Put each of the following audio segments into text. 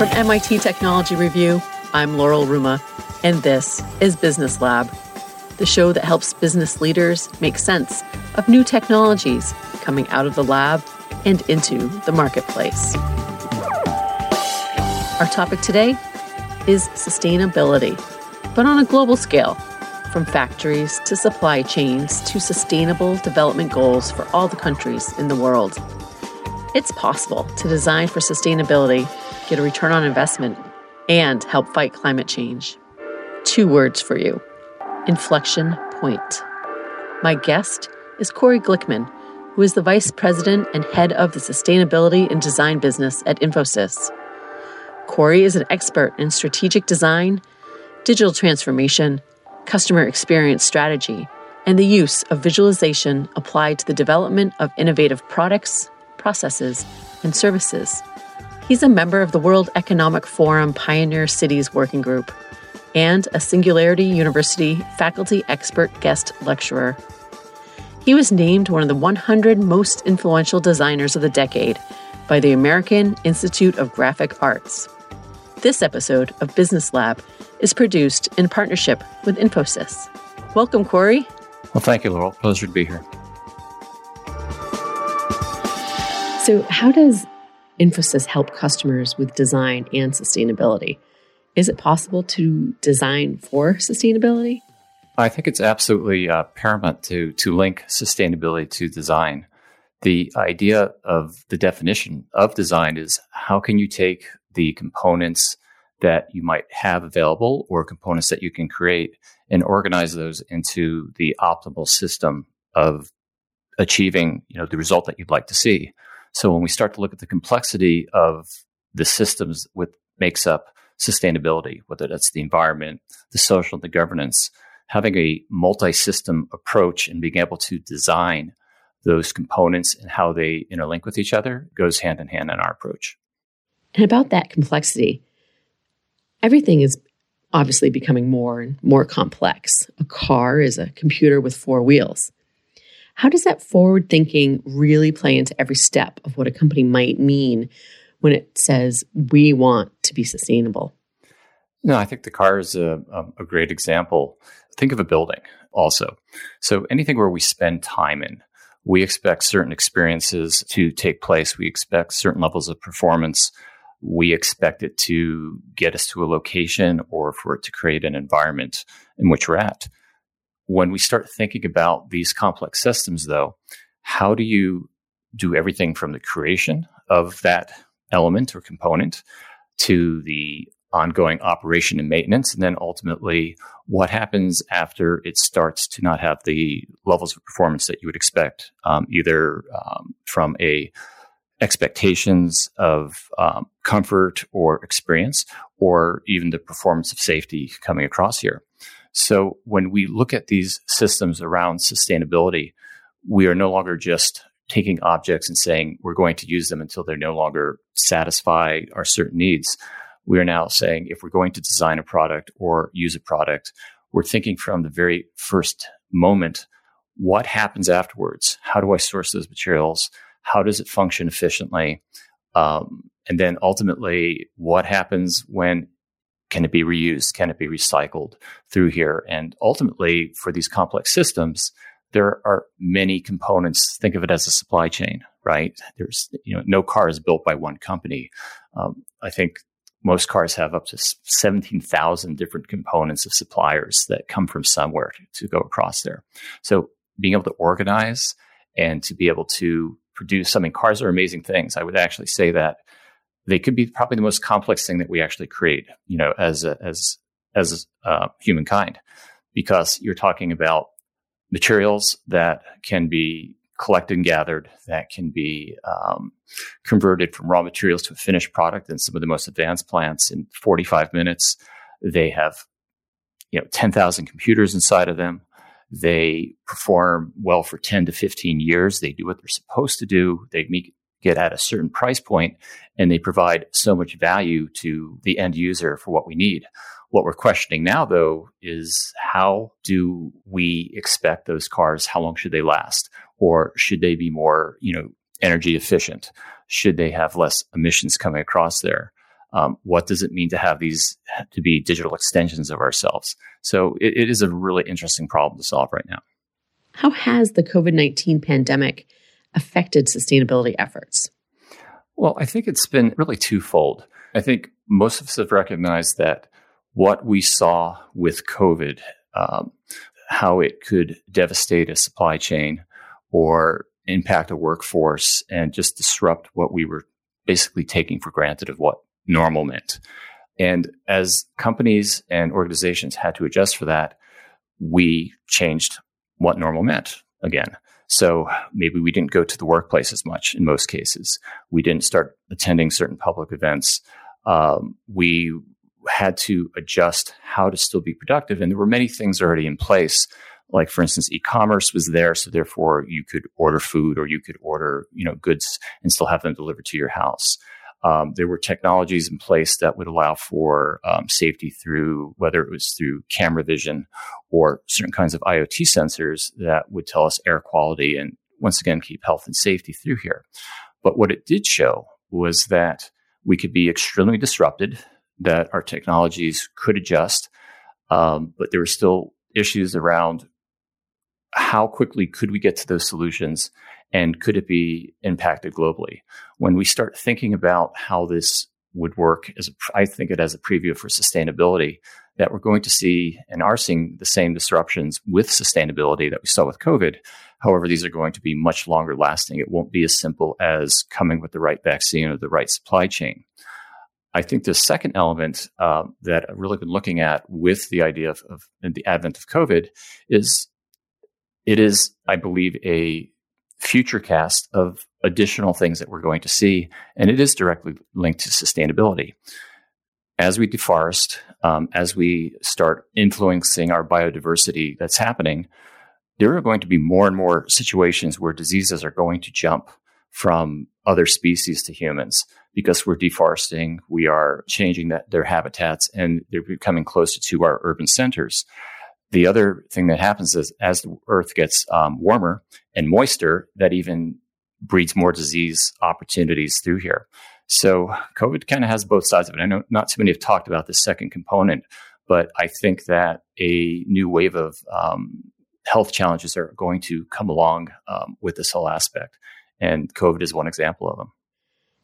From MIT Technology Review, I'm Laurel Ruma, and this is Business Lab, the show that helps business leaders make sense of new technologies coming out of the lab and into the marketplace. Our topic today is sustainability, but on a global scale, from factories to supply chains to sustainable development goals for all the countries in the world. It's possible to design for sustainability, get a return on investment, and help fight climate change. Two words for you inflection point. My guest is Corey Glickman, who is the Vice President and Head of the Sustainability and Design business at Infosys. Corey is an expert in strategic design, digital transformation, customer experience strategy, and the use of visualization applied to the development of innovative products, processes, and services. He's a member of the World Economic Forum Pioneer Cities Working Group and a Singularity University faculty expert guest lecturer. He was named one of the 100 most influential designers of the decade by the American Institute of Graphic Arts. This episode of Business Lab is produced in partnership with Infosys. Welcome, Corey. Well, thank you, Laurel. Pleasure to be here. So, how does Infosys help customers with design and sustainability? Is it possible to design for sustainability? I think it's absolutely uh, paramount to to link sustainability to design. The idea of the definition of design is how can you take the components that you might have available or components that you can create and organize those into the optimal system of achieving you know the result that you'd like to see so when we start to look at the complexity of the systems with makes up sustainability whether that's the environment the social the governance having a multi-system approach and being able to design those components and how they interlink with each other goes hand in hand in our approach and about that complexity everything is obviously becoming more and more complex. A car is a computer with four wheels. How does that forward thinking really play into every step of what a company might mean when it says we want to be sustainable? No, I think the car is a, a great example. Think of a building also. So anything where we spend time in, we expect certain experiences to take place. We expect certain levels of performance we expect it to get us to a location or for it to create an environment in which we're at. When we start thinking about these complex systems, though, how do you do everything from the creation of that element or component to the ongoing operation and maintenance, and then ultimately what happens after it starts to not have the levels of performance that you would expect, um, either um, from a expectations of um, comfort or experience, or even the performance of safety coming across here. So when we look at these systems around sustainability, we are no longer just taking objects and saying we're going to use them until they no longer satisfy our certain needs. We are now saying if we're going to design a product or use a product, we're thinking from the very first moment what happens afterwards? How do I source those materials? How does it function efficiently? Um, and then ultimately, what happens when can it be reused? Can it be recycled through here? And ultimately, for these complex systems, there are many components. Think of it as a supply chain, right? There's, you know, no car is built by one company. Um, I think most cars have up to 17,000 different components of suppliers that come from somewhere to, to go across there. So being able to organize and to be able to produce. I mean, cars are amazing things. I would actually say that they could be probably the most complex thing that we actually create, you know, as a, as as uh, humankind, because you're talking about materials that can be collected and gathered, that can be um, converted from raw materials to a finished product. And some of the most advanced plants in 45 minutes, they have you know 10,000 computers inside of them. They perform well for 10 to 15 years. They do what they're supposed to do. They meet, get at a certain price point and they provide so much value to the end user for what we need. What we're questioning now, though, is how do we expect those cars? How long should they last? Or should they be more, you know, energy efficient? Should they have less emissions coming across there? Um, what does it mean to have these to be digital extensions of ourselves? So it, it is a really interesting problem to solve right now. How has the COVID 19 pandemic affected sustainability efforts? Well, I think it's been really twofold. I think most of us have recognized that what we saw with COVID, um, how it could devastate a supply chain or impact a workforce and just disrupt what we were basically taking for granted of what normal meant. And as companies and organizations had to adjust for that, we changed what normal meant again. So maybe we didn't go to the workplace as much in most cases. We didn't start attending certain public events. Um, we had to adjust how to still be productive. And there were many things already in place. Like, for instance, e-commerce was there. So therefore you could order food or you could order, you know, goods and still have them delivered to your house. Um, there were technologies in place that would allow for um, safety through whether it was through camera vision or certain kinds of IoT sensors that would tell us air quality and once again keep health and safety through here. But what it did show was that we could be extremely disrupted that our technologies could adjust, um, but there were still issues around how quickly could we get to those solutions and could it be impacted globally? When we start thinking about how this would work as a, I think it as a preview for sustainability that we're going to see and are seeing the same disruptions with sustainability that we saw with COVID. However, these are going to be much longer lasting. It won't be as simple as coming with the right vaccine or the right supply chain. I think the second element uh, that I've really been looking at with the idea of, of the advent of COVID is it is, I believe, a future cast of additional things that we're going to see, and it is directly linked to sustainability. As we deforest, um, as we start influencing our biodiversity that's happening, there are going to be more and more situations where diseases are going to jump from other species to humans because we're deforesting, we are changing that, their habitats, and they're becoming closer to our urban centers. The other thing that happens is as the earth gets um, warmer and moister, that even breeds more disease opportunities through here. So COVID kind of has both sides of it. I know not too many have talked about the second component, but I think that a new wave of um, health challenges are going to come along um, with this whole aspect. And COVID is one example of them.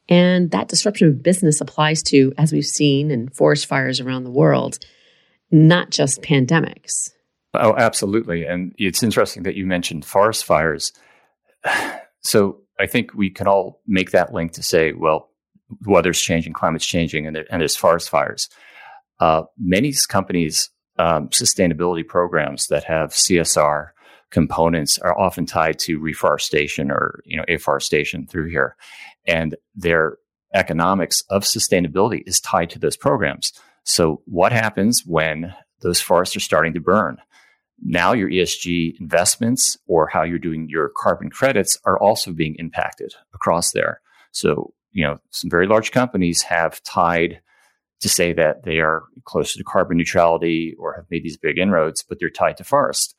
And that disruption of business applies to, as we've seen in forest fires around the world, not just pandemics. Oh, absolutely. And it's interesting that you mentioned forest fires. So I think we can all make that link to say, well, weather's changing, climate's changing, and, there, and there's forest fires. Uh, many companies' um, sustainability programs that have CSR components are often tied to reforestation or you know afforestation through here, and their economics of sustainability is tied to those programs. So, what happens when those forests are starting to burn? Now your ESG investments or how you're doing your carbon credits are also being impacted across there. So, you know, some very large companies have tied to say that they are closer to carbon neutrality or have made these big inroads, but they're tied to forest.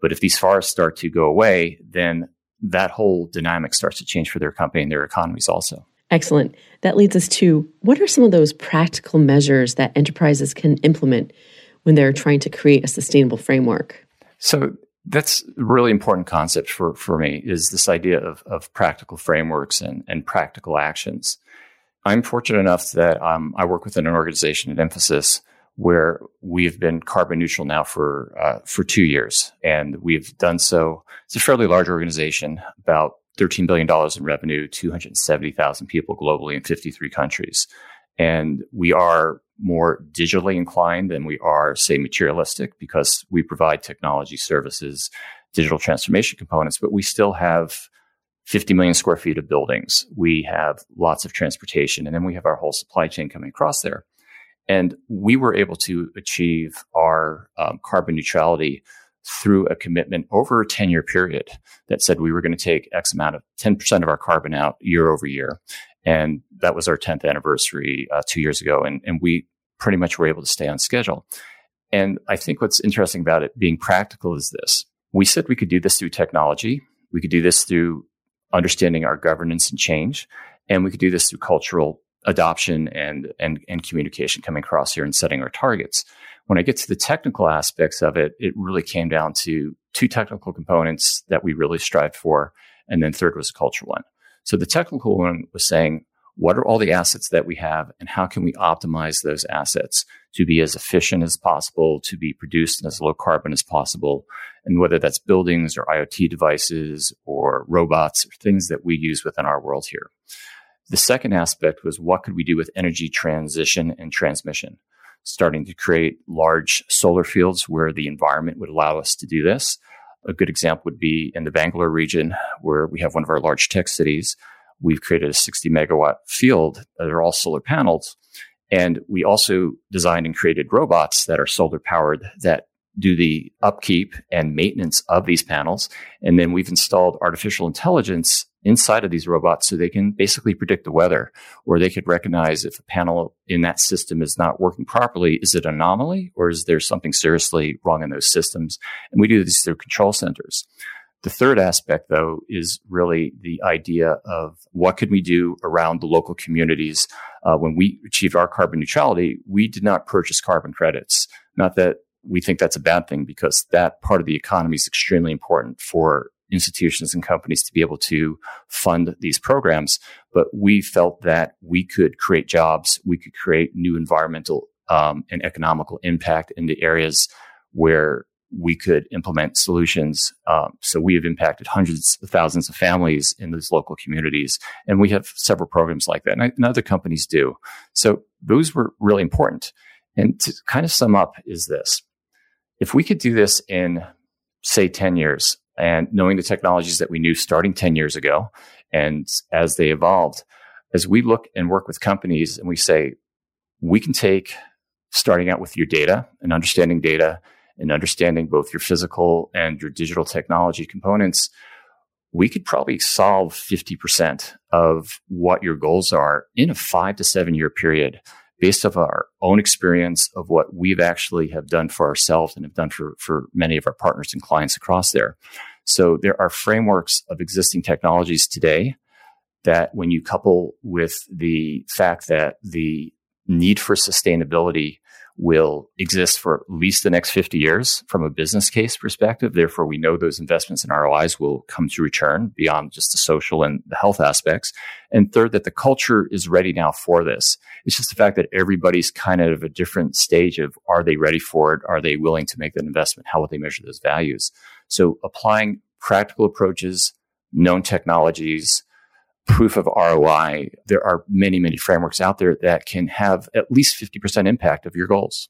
But if these forests start to go away, then that whole dynamic starts to change for their company and their economies also. Excellent. That leads us to what are some of those practical measures that enterprises can implement when they're trying to create a sustainable framework? So that's a really important concept for, for me is this idea of, of practical frameworks and, and practical actions. I'm fortunate enough that um, I work within an organization at Infosys where we've been carbon neutral now for uh, for two years, and we've done so. It's a fairly large organization, about $13 billion in revenue, 270,000 people globally in 53 countries. And we are more digitally inclined than we are, say, materialistic because we provide technology services, digital transformation components, but we still have 50 million square feet of buildings. We have lots of transportation, and then we have our whole supply chain coming across there. And we were able to achieve our um, carbon neutrality through a commitment over a 10 year period that said we were going to take X amount of 10% of our carbon out year over year. And that was our 10th anniversary uh, two years ago. And, and we pretty much were able to stay on schedule. And I think what's interesting about it being practical is this. We said we could do this through technology. We could do this through understanding our governance and change. And we could do this through cultural adoption and, and, and communication coming across here and setting our targets. When I get to the technical aspects of it, it really came down to two technical components that we really strived for. And then third was a culture one. So the technical one was saying, what are all the assets that we have and how can we optimize those assets to be as efficient as possible, to be produced as low carbon as possible? And whether that's buildings or IoT devices or robots or things that we use within our world here. The second aspect was what could we do with energy transition and transmission? Starting to create large solar fields where the environment would allow us to do this. A good example would be in the Bangalore region, where we have one of our large tech cities. We've created a 60 megawatt field that are all solar panels. And we also designed and created robots that are solar powered that do the upkeep and maintenance of these panels. And then we've installed artificial intelligence inside of these robots so they can basically predict the weather or they could recognize if a panel in that system is not working properly. Is it an anomaly or is there something seriously wrong in those systems? And we do this through control centers. The third aspect, though, is really the idea of what could we do around the local communities. Uh, when we achieved our carbon neutrality, we did not purchase carbon credits. Not that we think that's a bad thing because that part of the economy is extremely important for institutions and companies to be able to fund these programs. But we felt that we could create jobs, we could create new environmental um, and economical impact in the areas where we could implement solutions. Um, so we have impacted hundreds of thousands of families in those local communities, and we have several programs like that, and, I, and other companies do. So those were really important. And to kind of sum up is this: if we could do this in say 10 years and knowing the technologies that we knew starting 10 years ago and as they evolved, as we look and work with companies and we say, we can take starting out with your data and understanding data and understanding both your physical and your digital technology components, we could probably solve 50% of what your goals are in a five to seven year period based off our own experience of what we've actually have done for ourselves and have done for, for many of our partners and clients across there. So there are frameworks of existing technologies today that when you couple with the fact that the need for sustainability will exist for at least the next 50 years from a business case perspective. Therefore, we know those investments and ROIs will come to return beyond just the social and the health aspects. And third, that the culture is ready now for this. It's just the fact that everybody's kind of a different stage of are they ready for it? Are they willing to make that investment? How will they measure those values? So applying practical approaches, known technologies, proof of ROI, there are many, many frameworks out there that can have at least 50% impact of your goals.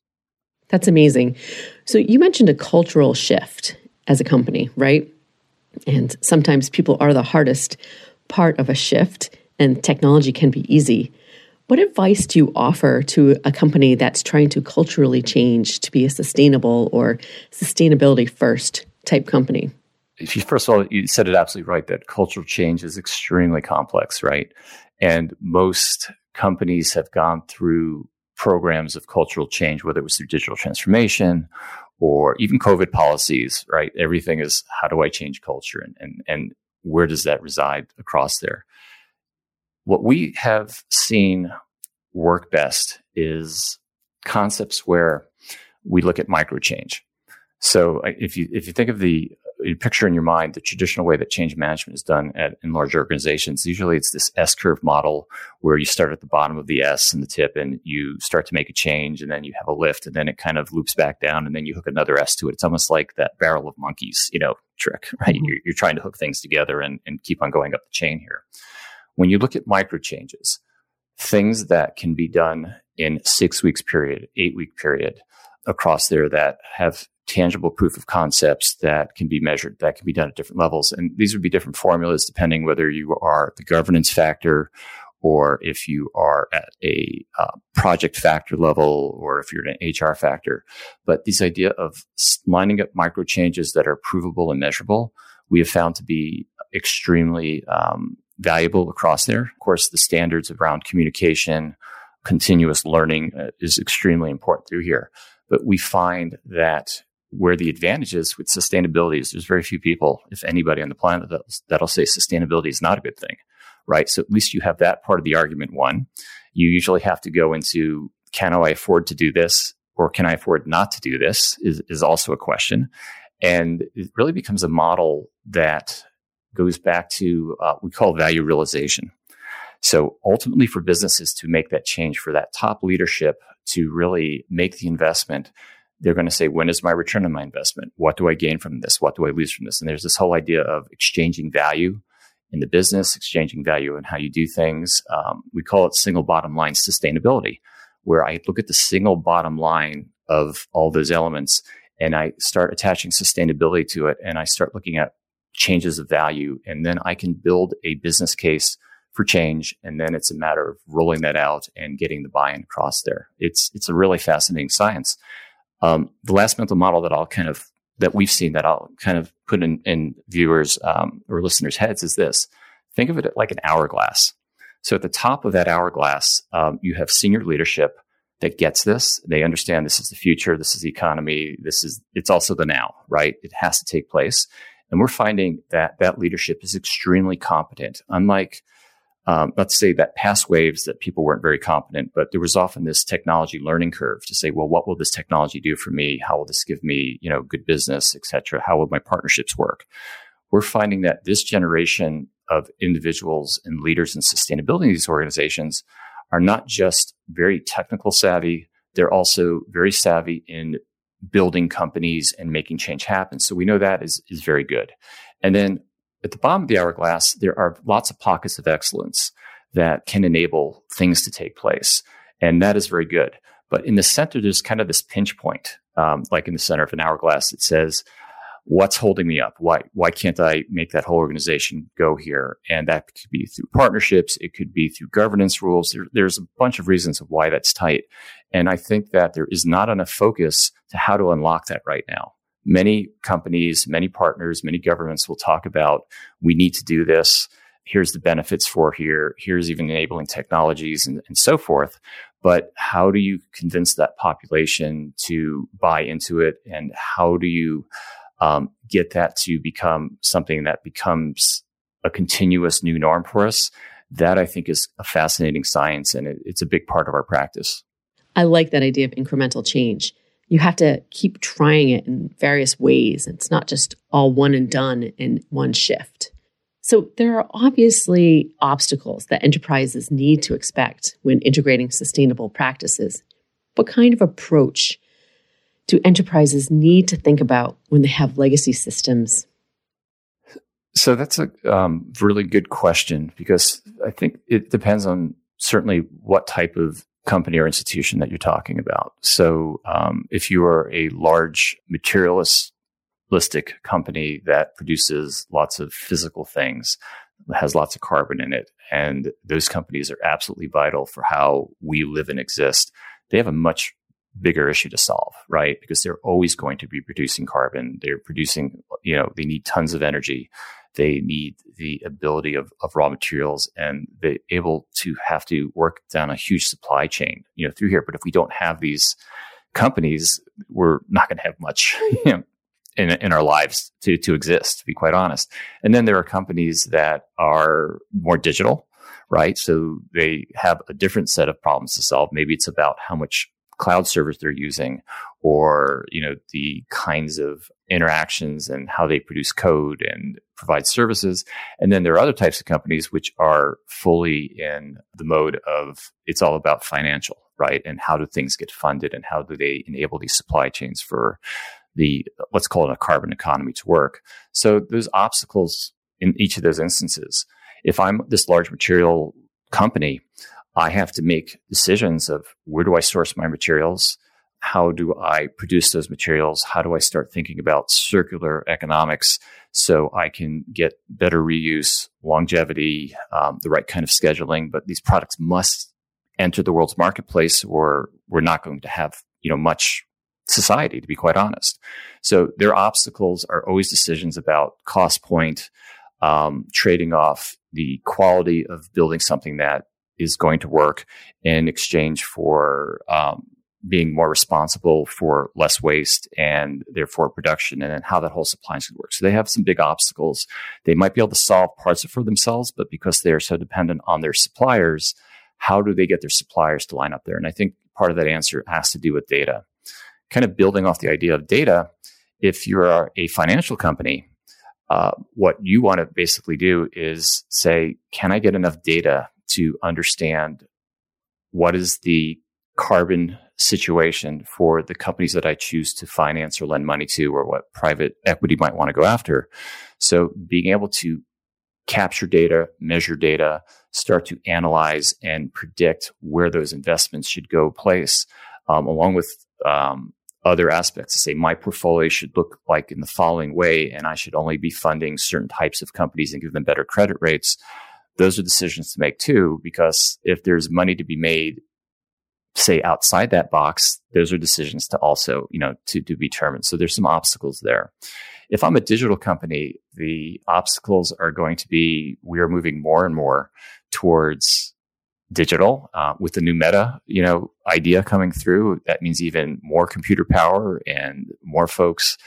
That's amazing. So you mentioned a cultural shift as a company, right? And sometimes people are the hardest part of a shift, and technology can be easy. What advice do you offer to a company that's trying to culturally change to be a sustainable or sustainability first type company? First of all, you said it absolutely right that cultural change is extremely complex, right? And most companies have gone through programs of cultural change, whether it was through digital transformation or even COVID policies, right? Everything is how do I change culture and, and, and where does that reside across there? What we have seen work best is concepts where we look at micro change. So if you if you think of the you picture in your mind the traditional way that change management is done at, in large organizations. Usually it's this S curve model where you start at the bottom of the S and the tip and you start to make a change and then you have a lift and then it kind of loops back down and then you hook another S to it. It's almost like that barrel of monkeys, you know, trick, right? Mm-hmm. You're, you're, trying to hook things together and, and keep on going up the chain here. When you look at micro changes, things that can be done in six weeks period, eight week period across there that have tangible proof of concepts that can be measured, that can be done at different levels. And these would be different formulas depending whether you are the governance factor or if you are at a uh, project factor level or if you're an HR factor. But this idea of lining up micro changes that are provable and measurable, we have found to be extremely um, valuable across there. Of course, the standards around communication, continuous learning uh, is extremely important through here. But we find that where the advantage is with sustainability is there's very few people, if anybody on the planet, that'll, that'll say sustainability is not a good thing, right? So at least you have that part of the argument one. you usually have to go into can I afford to do this or can I afford not to do this is, is also a question. And it really becomes a model that goes back to uh, we call value realization. So ultimately, for businesses to make that change, for that top leadership to really make the investment, they're going to say, when is my return on my investment? What do I gain from this? What do I lose from this? And there's this whole idea of exchanging value in the business, exchanging value in how you do things. Um, we call it single bottom line sustainability, where I look at the single bottom line of all those elements and I start attaching sustainability to it and I start looking at changes of value. And then I can build a business case for change. And then it's a matter of rolling that out and getting the buy-in across there. It's, it's a really fascinating science. Um, the last mental model that I'll kind of, that we've seen that I'll kind of put in, in viewers um, or listeners' heads is this. Think of it like an hourglass. So at the top of that hourglass, um, you have senior leadership that gets this. They understand this is the future. This is the economy. This is, it's also the now, right? It has to take place. And we're finding that that leadership is extremely competent. Unlike, um, let's say that past waves that people weren't very competent, but there was often this technology learning curve to say, well, what will this technology do for me? How will this give me, you know, good business, et cetera? How will my partnerships work? We're finding that this generation of individuals and leaders in sustainability in these organizations are not just very technical savvy, they're also very savvy in building companies and making change happen. So we know that is, is very good. And then at the bottom of the hourglass, there are lots of pockets of excellence that can enable things to take place. And that is very good. But in the center, there's kind of this pinch point, um, like in the center of an hourglass, it says, what's holding me up? Why why can't I make that whole organization go here? And that could be through partnerships, it could be through governance rules. There, there's a bunch of reasons of why that's tight. And I think that there is not enough focus to how to unlock that right now. Many companies, many partners, many governments will talk about we need to do this. Here's the benefits for here. Here's even enabling technologies and, and so forth. But how do you convince that population to buy into it? And how do you um, get that to become something that becomes a continuous new norm for us. That I think is a fascinating science and it, it's a big part of our practice. I like that idea of incremental change. You have to keep trying it in various ways. It's not just all one and done in one shift. So, there are obviously obstacles that enterprises need to expect when integrating sustainable practices. What kind of approach do enterprises need to think about when they have legacy systems? So that's a um, really good question because I think it depends on certainly what type of company or institution that you're talking about. So um, if you are a large materialistic company that produces lots of physical things, has lots of carbon in it, and those companies are absolutely vital for how we live and exist, they have a much bigger issue to solve, right? Because they're always going to be producing carbon. They're producing, you know, they need tons of energy. They need the ability of, of raw materials and they're able to have to work down a huge supply chain, you know, through here. But if we don't have these companies, we're not going to have much, you know, in, in our lives to, to exist, to be quite honest. And then there are companies that are more digital, right? So they have a different set of problems to solve. Maybe it's about how much cloud servers they're using or you know the kinds of interactions and how they produce code and provide services. And then there are other types of companies which are fully in the mode of it's all about financial right? And how do things get funded and how do they enable these supply chains for the let's call it a carbon economy to work? So there's obstacles in each of those instances. If i'm this large material company I have to make decisions of where do I source my materials? How do I produce those materials? How do I start thinking about circular economics so I can get better reuse, longevity, um, the right kind of scheduling? But these products must enter the world's marketplace or we're not going to have, you know, much society, to be quite honest. So their obstacles are always decisions about cost point, um, trading off the quality of building something that is going to work in exchange for um, being more responsible for less waste and therefore production and then how that whole supply chain works. So they have some big obstacles. They might be able to solve parts of it for themselves, but because they're so dependent on their suppliers, how do they get their suppliers to line up there? And I think part of that answer has to do with data. Kind of building off the idea of data, if you're a financial company, uh, what you want to basically do is say, can I get enough data to understand what is the carbon situation for the companies that I choose to finance or lend money to, or what private equity might want to go after? So being able to capture data, measure data, start to analyze and predict where those investments should go place, um, along with um, other aspects to say my portfolio should look like in the following way, and I should only be funding certain types of companies and give them better credit rates. Those are decisions to make too, because if there's money to be made, say outside that box, those are decisions to also, you know, to, to be determined. So there's some obstacles there. If I'm a digital company, the obstacles are going to be we are moving more and more towards digital uh, with the new meta you know idea coming through that means even more computer power and more folks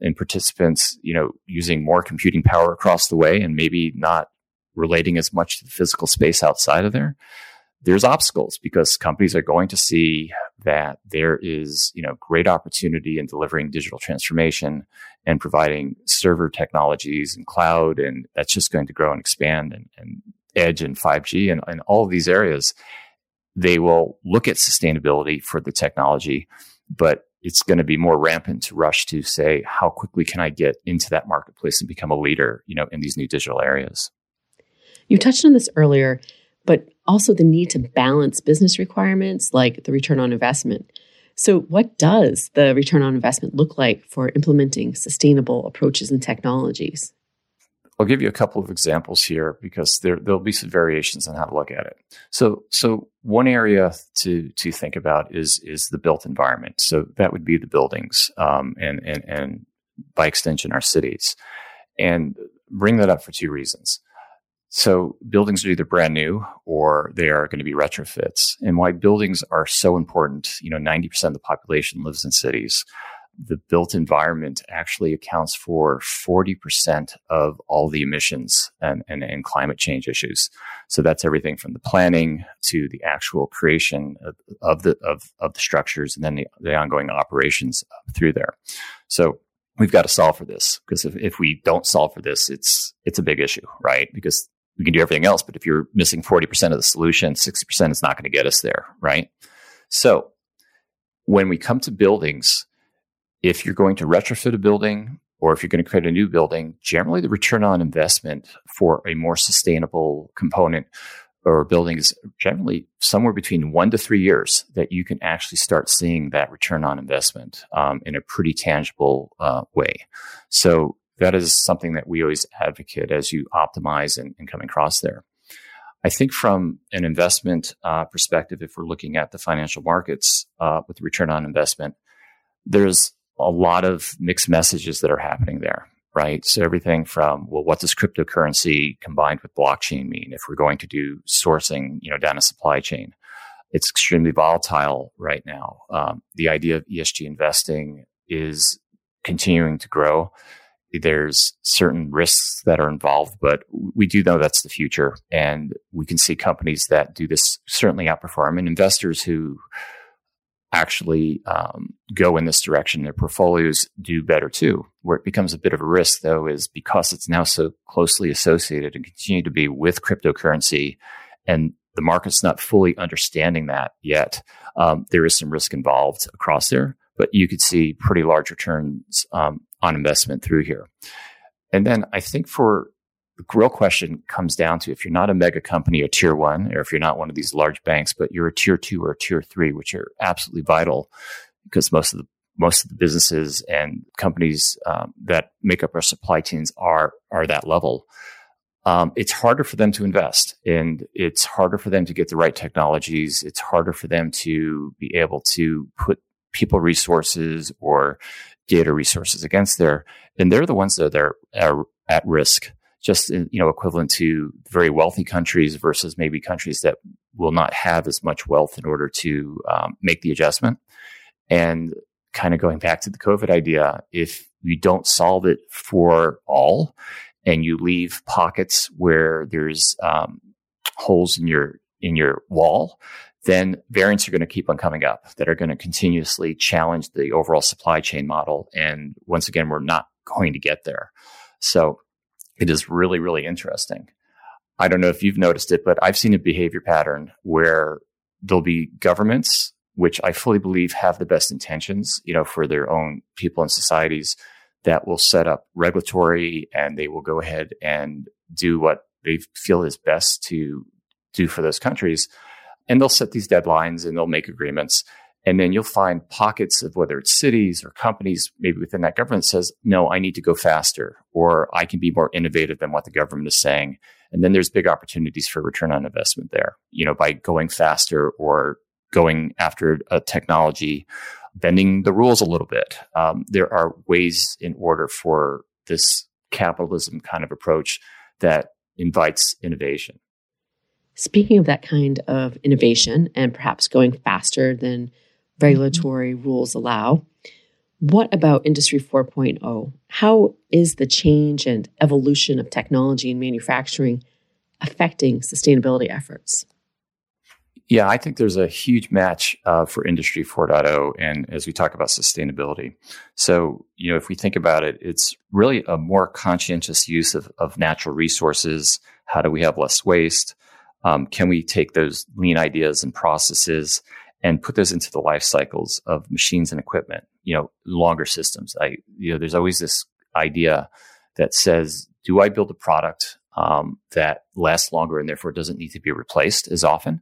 and participants you know using more computing power across the way and maybe not relating as much to the physical space outside of there there's obstacles because companies are going to see that there is you know great opportunity in delivering digital transformation and providing server technologies and cloud and that's just going to grow and expand and, and edge and 5G and, and all of these areas, they will look at sustainability for the technology, but it's going to be more rampant to rush to say, how quickly can I get into that marketplace and become a leader, you know, in these new digital areas? You touched on this earlier, but also the need to balance business requirements like the return on investment. So, what does the return on investment look like for implementing sustainable approaches and technologies? I'll give you a couple of examples here because there there'll be some variations on how to look at it. So so one area to to think about is is the built environment. So that would be the buildings um, and and and by extension our cities, and bring that up for two reasons. So buildings are either brand new or they are going to be retrofits. And why buildings are so important, you know, 90% of the population lives in cities the built environment actually accounts for 40% of all the emissions and, and, and, climate change issues. So that's everything from the planning to the actual creation of, of the, of, of the structures and then the, the ongoing operations through there. So we've got to solve for this because if, if we don't solve for this, it's, it's a big issue, right? Because we can do everything else, but if you're missing 40% of the solution, 60% is not going to get us there, right? So when we come to buildings, if you're going to retrofit a building or if you're going to create a new building, generally the return on investment for a more sustainable component or building is generally somewhere between one to three years that you can actually start seeing that return on investment um, in a pretty tangible uh, way. So that is something that we always advocate as you optimize and, and come across there. I think from an investment uh, perspective, if we're looking at the financial markets uh, with return on investment, there's a lot of mixed messages that are happening there, right? So everything from, well, what does cryptocurrency combined with blockchain mean if we're going to do sourcing, you know, down a supply chain? It's extremely volatile right now. Um, the idea of ESG investing is continuing to grow. There's certain risks that are involved, but we do know that's the future. And we can see companies that do this certainly outperform and investors who actually um, go in this direction. Their portfolios do better too. Where it becomes a bit of a risk, though, is because it's now so closely associated and continue to be with cryptocurrency, and the market's not fully understanding that yet. Um, there is some risk involved across there, but you could see pretty large returns um, on investment through here. And then I think for the real question comes down to if you're not a mega company, a tier one, or if you're not one of these large banks, but you're a tier two or a tier three, which are absolutely vital because most of the most of the businesses and companies um, that make up our supply chains are are that level. Um, it's harder for them to invest, and it's harder for them to get the right technologies. It's harder for them to be able to put people resources or data resources against there, and they're the ones that are, are at risk just you know equivalent to very wealthy countries versus maybe countries that will not have as much wealth in order to um, make the adjustment. And kind of going back to the COVID idea, if you don't solve it for all, and you leave pockets where there's um, holes in your in your wall, then variants are going to keep on coming up that are going to continuously challenge the overall supply chain model. And once again, we're not going to get there. So it is really, really interesting. I don't know if you've noticed it, but I've seen a behavior pattern where there'll be governments, which I fully believe have the best intentions, you know, for their own people and societies that will set up regulatory and they will go ahead and do what they feel is best to do for those countries. And they'll set these deadlines and they'll make agreements. And then you'll find pockets of whether it's cities or companies, maybe within that government says, no, I need to go faster or I can be more innovative than what the government is saying. And then there's big opportunities for return on investment there, you know, by going faster or going after a technology, bending the rules a little bit. Um, there are ways in order for this capitalism kind of approach that invites innovation. Speaking of that kind of innovation and perhaps going faster than regulatory rules allow. What about Industry 4.0? How is the change and evolution of technology and manufacturing affecting sustainability efforts? Yeah, I think there's a huge match uh, for Industry 4.0, and as we talk about sustainability. So, you know, if we think about it, it's really a more conscientious use of, of natural resources. How do we have less waste? Um, can we take those lean ideas and processes and put those into the life cycles of machines and equipment, you know, longer systems. I, you know, there's always this idea that says, do I build a product um, that lasts longer and therefore doesn't need to be replaced as often?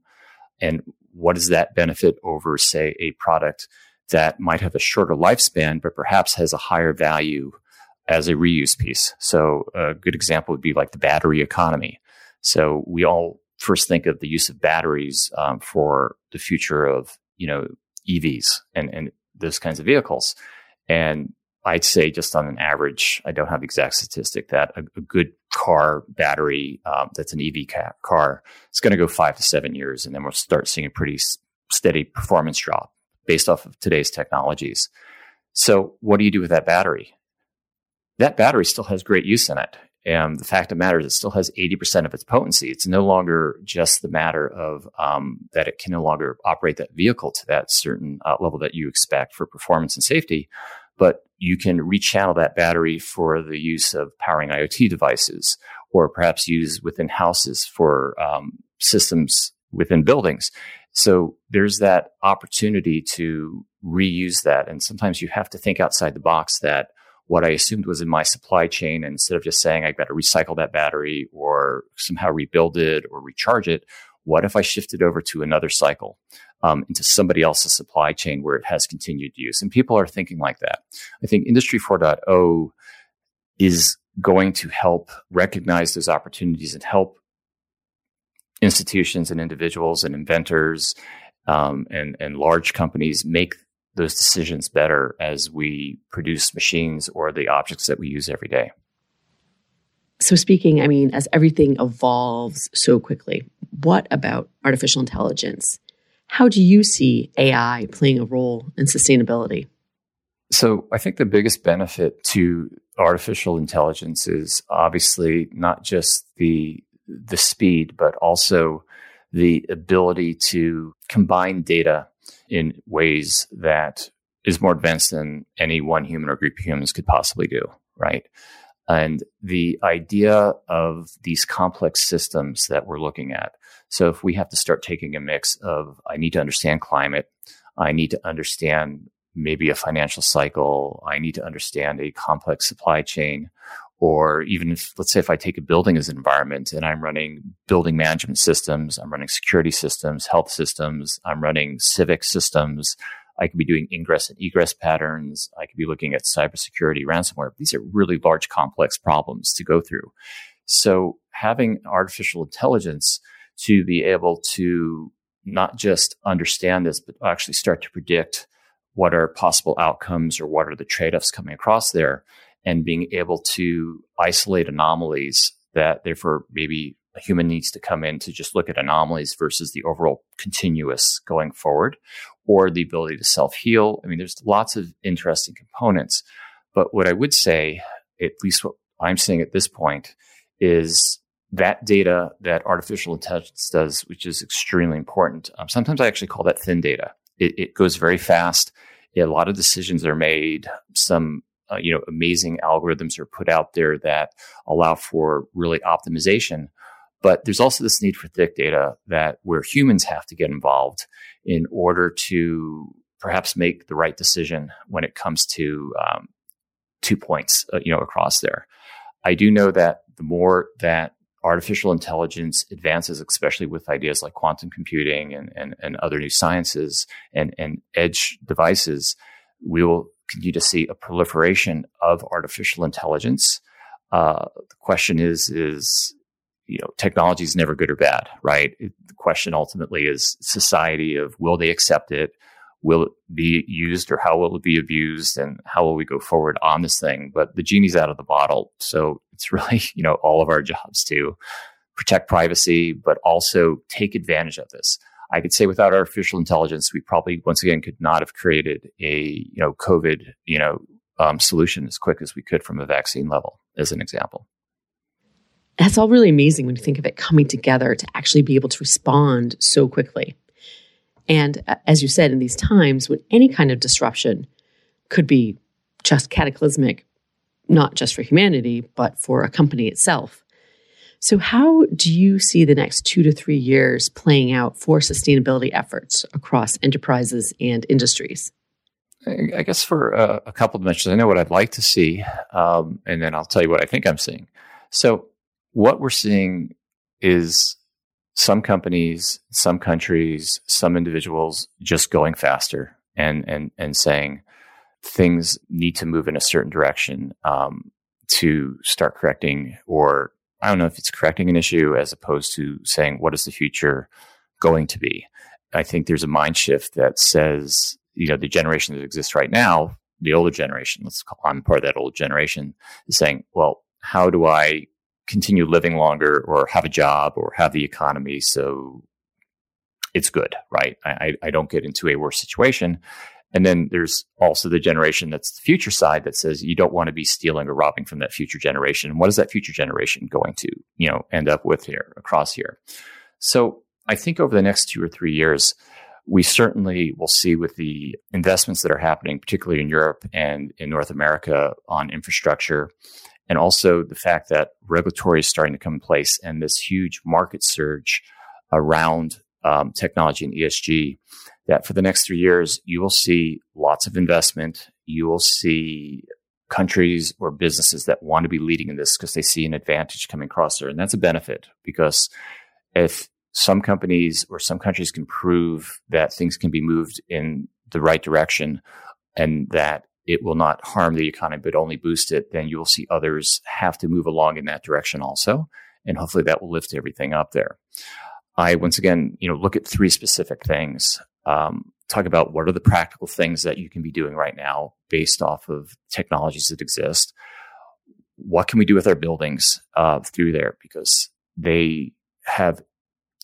And what does that benefit over, say, a product that might have a shorter lifespan, but perhaps has a higher value as a reuse piece? So a good example would be like the battery economy. So we all first think of the use of batteries um, for the future of you know EVs and and those kinds of vehicles. And I'd say just on an average, I don't have exact statistic that a, a good car battery um, that's an EV ca- car is going to go five to seven years, and then we'll start seeing a pretty s- steady performance drop based off of today's technologies. So, what do you do with that battery? That battery still has great use in it. And the fact of the matter is, it still has 80% of its potency. It's no longer just the matter of um, that it can no longer operate that vehicle to that certain uh, level that you expect for performance and safety, but you can rechannel that battery for the use of powering IoT devices or perhaps use within houses for um, systems within buildings. So there's that opportunity to reuse that. And sometimes you have to think outside the box that what I assumed was in my supply chain. And instead of just saying I've got to recycle that battery or somehow rebuild it or recharge it, what if I shifted over to another cycle um, into somebody else's supply chain where it has continued use? And people are thinking like that. I think Industry 4.0 is going to help recognize those opportunities and help institutions and individuals and inventors um, and, and large companies make those decisions better as we produce machines or the objects that we use every day. So, speaking, I mean, as everything evolves so quickly, what about artificial intelligence? How do you see AI playing a role in sustainability? So, I think the biggest benefit to artificial intelligence is obviously not just the the speed, but also the ability to combine data in ways that is more advanced than any one human or group of humans could possibly do, right? And the idea of these complex systems that we're looking at. So if we have to start taking a mix of, I need to understand climate, I need to understand maybe a financial cycle, I need to understand a complex supply chain, or even if, let's say, if I take a building as an environment and I'm running building management systems, I'm running security systems, health systems, I'm running civic systems. I could be doing ingress and egress patterns. I could be looking at cybersecurity, ransomware. These are really large, complex problems to go through. So having artificial intelligence to be able to not just understand this, but actually start to predict what are possible outcomes or what are the trade-offs coming across there and being able to isolate anomalies that therefore maybe a human needs to come in to just look at anomalies versus the overall continuous going forward or the ability to self heal. I mean, there's lots of interesting components. But what I would say, at least what I'm seeing at this point, is that data that artificial intelligence does, which is extremely important. Um, sometimes I actually call that thin data. It, it goes very fast. a lot of decisions are made. Some uh, you know amazing algorithms are put out there that allow for really optimization. But there's also this need for thick data that where humans have to get involved in order to perhaps make the right decision when it comes to um, two points, uh, you know, across there. I do know that the more that artificial intelligence advances, especially with ideas like quantum computing and, and, and other new sciences and, and edge devices, we will continue to see a proliferation of artificial intelligence. Uh, the question is, is, you know, technology is never good or bad, right? It, the question ultimately is society of will they accept it? will it be used or how will it be abused and how will we go forward on this thing but the genie's out of the bottle so it's really you know all of our jobs to protect privacy but also take advantage of this i could say without artificial intelligence we probably once again could not have created a you know covid you know um, solution as quick as we could from a vaccine level as an example that's all really amazing when you think of it coming together to actually be able to respond so quickly and uh, as you said, in these times when any kind of disruption could be just cataclysmic, not just for humanity, but for a company itself. So, how do you see the next two to three years playing out for sustainability efforts across enterprises and industries? I guess for a, a couple of dimensions, I know what I'd like to see, um, and then I'll tell you what I think I'm seeing. So, what we're seeing is some companies, some countries, some individuals just going faster and and and saying things need to move in a certain direction um, to start correcting, or I don't know if it's correcting an issue as opposed to saying what is the future going to be. I think there's a mind shift that says you know the generation that exists right now, the older generation, let's call I'm part of that old generation, is saying, well, how do I continue living longer or have a job or have the economy so it's good, right? I, I don't get into a worse situation. And then there's also the generation that's the future side that says you don't want to be stealing or robbing from that future generation. What is that future generation going to, you know, end up with here across here? So I think over the next two or three years, we certainly will see with the investments that are happening, particularly in Europe and in North America on infrastructure and also the fact that regulatory is starting to come in place and this huge market surge around um, technology and ESG. That for the next three years, you will see lots of investment. You will see countries or businesses that want to be leading in this because they see an advantage coming across there. And that's a benefit because if some companies or some countries can prove that things can be moved in the right direction and that it will not harm the economy, but only boost it, then you will see others have to move along in that direction also. And hopefully that will lift everything up there. I once again, you know, look at three specific things. Um, talk about what are the practical things that you can be doing right now based off of technologies that exist. What can we do with our buildings uh, through there? Because they have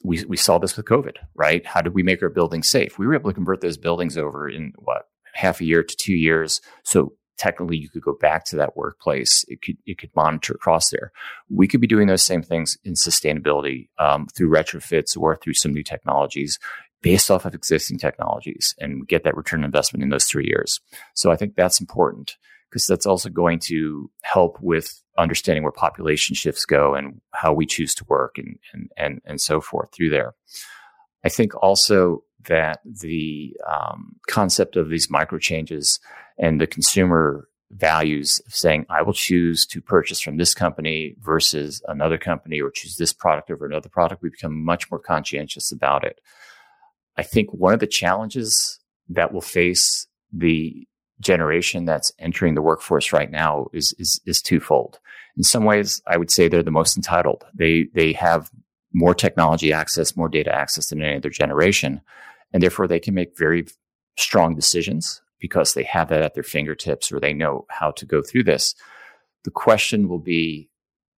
we, we saw this with COVID, right? How did we make our buildings safe? We were able to convert those buildings over in what half a year to two years. So technically you could go back to that workplace. It could it could monitor across there. We could be doing those same things in sustainability um, through retrofits or through some new technologies based off of existing technologies and get that return investment in those three years. So I think that's important because that's also going to help with understanding where population shifts go and how we choose to work and and and, and so forth through there. I think also that the um, concept of these micro changes and the consumer values of saying, I will choose to purchase from this company versus another company or choose this product over another product, we become much more conscientious about it. I think one of the challenges that will face the generation that's entering the workforce right now is, is, is twofold. In some ways, I would say they're the most entitled. They, they have more technology access, more data access than any other generation. And therefore, they can make very strong decisions because they have that at their fingertips or they know how to go through this. The question will be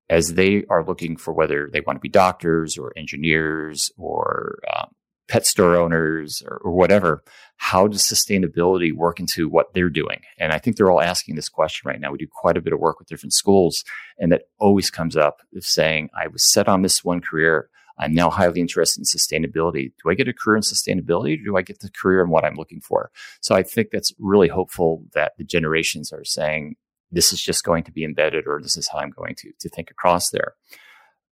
as they are looking for whether they want to be doctors or engineers or um, pet store owners or, or, whatever. How does sustainability work into what they're doing? And I think they're all asking this question right now. We do quite a bit of work with different schools, and that always comes up of saying, I was set on this one career. I'm now highly interested in sustainability. Do I get a career in sustainability or do I get the career in what I'm looking for? So I think that's really hopeful that the generations are saying, this is just going to be embedded or this is how I'm going to, to think across there.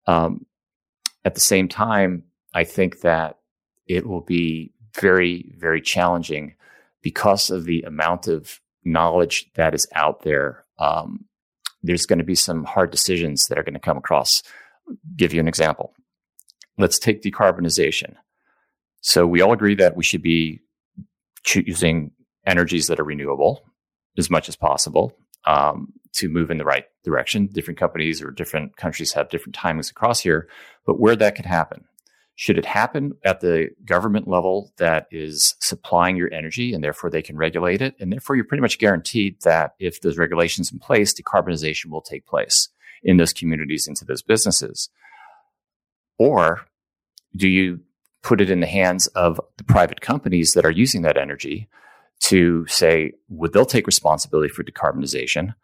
Um, at the same time, I think that it will be very, very challenging because of the amount of knowledge that is out there. Um, there's going to be some hard decisions that are going to come across. Give you an example. Let's take decarbonization. So we all agree that we should be choosing energies that are renewable as much as possible um, to move in the right direction. Different companies or different countries have different timings across here, but where that could happen. Should it happen at the government level that is supplying your energy and therefore they can regulate it? And therefore you're pretty much guaranteed that if those regulations in place, decarbonization will take place in those communities into those businesses. Or do you put it in the hands of the private companies that are using that energy to say, would they'll take responsibility for decarbonization?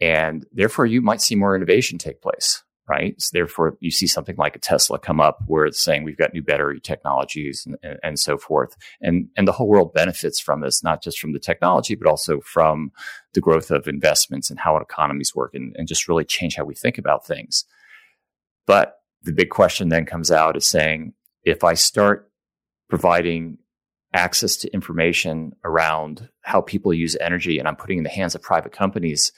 And therefore, you might see more innovation take place, right? So therefore, you see something like a Tesla come up where it's saying we've got new battery technologies and, and, and, so forth. And, and the whole world benefits from this, not just from the technology, but also from the growth of investments and how economies work and, and just really change how we think about things. But the big question then comes out is saying, if I start providing access to information around how people use energy and I'm putting in the hands of private companies,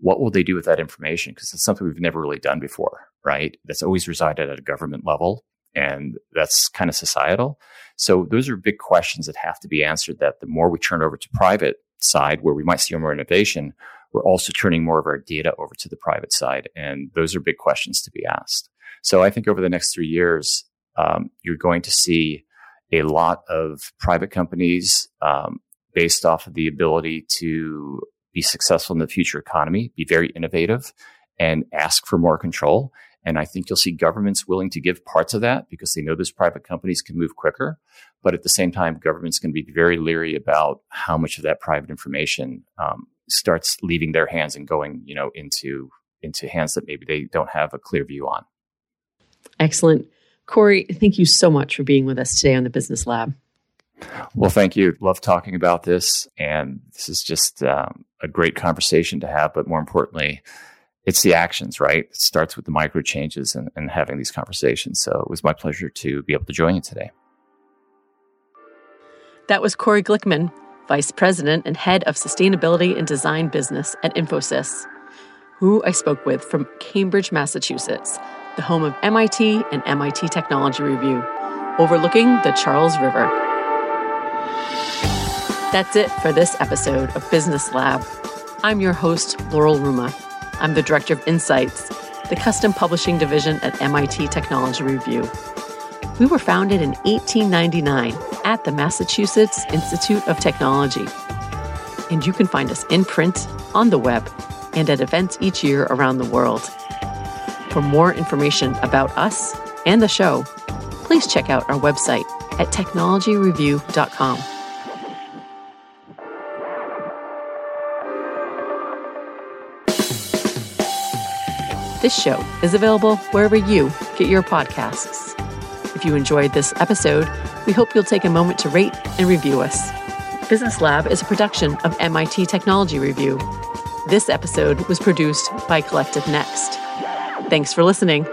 what will they do with that information? Because it's something we've never really done before, right? That's always resided at a government level and that's kind of societal. So those are big questions that have to be answered that the more we turn over to private side where we might see more innovation, we're also turning more of our data over to the private side. And those are big questions to be asked. So I think over the next three years, um, you're going to see a lot of private companies um, based off of the ability to be successful in the future economy, be very innovative, and ask for more control. And I think you'll see governments willing to give parts of that because they know those private companies can move quicker. But at the same time, governments can be very leery about how much of that private information um, starts leaving their hands and going, you know, into into hands that maybe they don't have a clear view on. Excellent. Corey, thank you so much for being with us today on the Business Lab. Well, thank you. Love talking about this. And this is just um, a great conversation to have. But more importantly, it's the actions, right? It starts with the micro changes and, and having these conversations. So it was my pleasure to be able to join you today. That was Corey Glickman, Vice President and Head of Sustainability and Design Business at Infosys, who I spoke with from Cambridge, Massachusetts the home of MIT and MIT Technology Review, overlooking the Charles River. That's it for this episode of Business Lab. I'm your host, Laurel Ruma. I'm the Director of Insights, the custom publishing division at MIT Technology Review. We were founded in 1899 at the Massachusetts Institute of Technology. And you can find us in print, on the web, and at events each year around the world. For more information about us and the show, please check out our website at technologyreview.com. This show is available wherever you get your podcasts. If you enjoyed this episode, we hope you'll take a moment to rate and review us. Business Lab is a production of MIT Technology Review. This episode was produced by Collective Next. Thanks for listening.